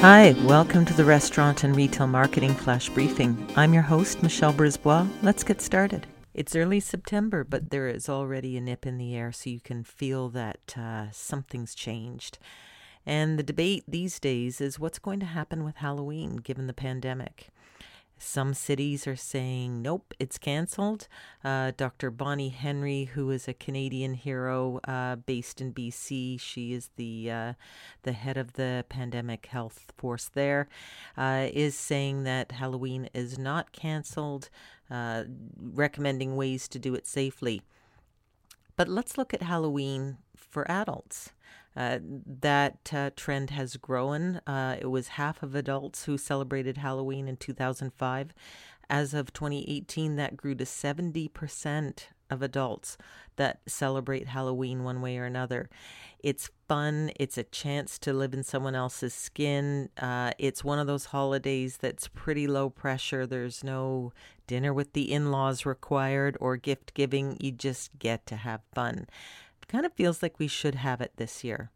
Hi, welcome to the Restaurant and Retail Marketing Flash Briefing. I'm your host, Michelle Brisbois. Let's get started. It's early September, but there is already a nip in the air, so you can feel that uh, something's changed. And the debate these days is what's going to happen with Halloween given the pandemic. Some cities are saying, nope, it's canceled. Uh, Dr. Bonnie Henry, who is a Canadian hero uh, based in BC, she is the, uh, the head of the pandemic health force there, uh, is saying that Halloween is not canceled, uh, recommending ways to do it safely. But let's look at Halloween for adults. Uh, that uh, trend has grown. Uh, it was half of adults who celebrated Halloween in 2005. As of 2018, that grew to 70% of adults that celebrate Halloween one way or another. It's fun. It's a chance to live in someone else's skin. Uh, it's one of those holidays that's pretty low pressure. There's no dinner with the in laws required or gift giving. You just get to have fun kind of feels like we should have it this year.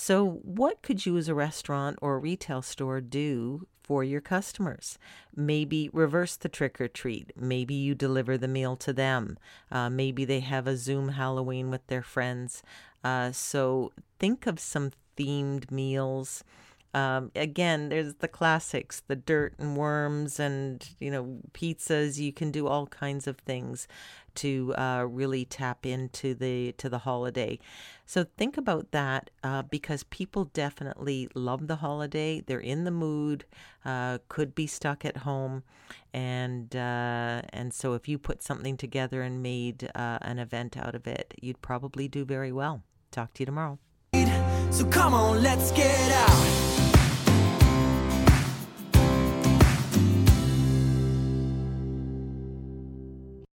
So, what could you as a restaurant or a retail store do for your customers? Maybe reverse the trick or treat. Maybe you deliver the meal to them. Uh, maybe they have a Zoom Halloween with their friends. Uh, so, think of some themed meals. Um, again, there's the classics, the dirt and worms, and you know pizzas. You can do all kinds of things to uh, really tap into the to the holiday. So think about that uh, because people definitely love the holiday. They're in the mood, uh, could be stuck at home, and uh, and so if you put something together and made uh, an event out of it, you'd probably do very well. Talk to you tomorrow. So come on, let's get out.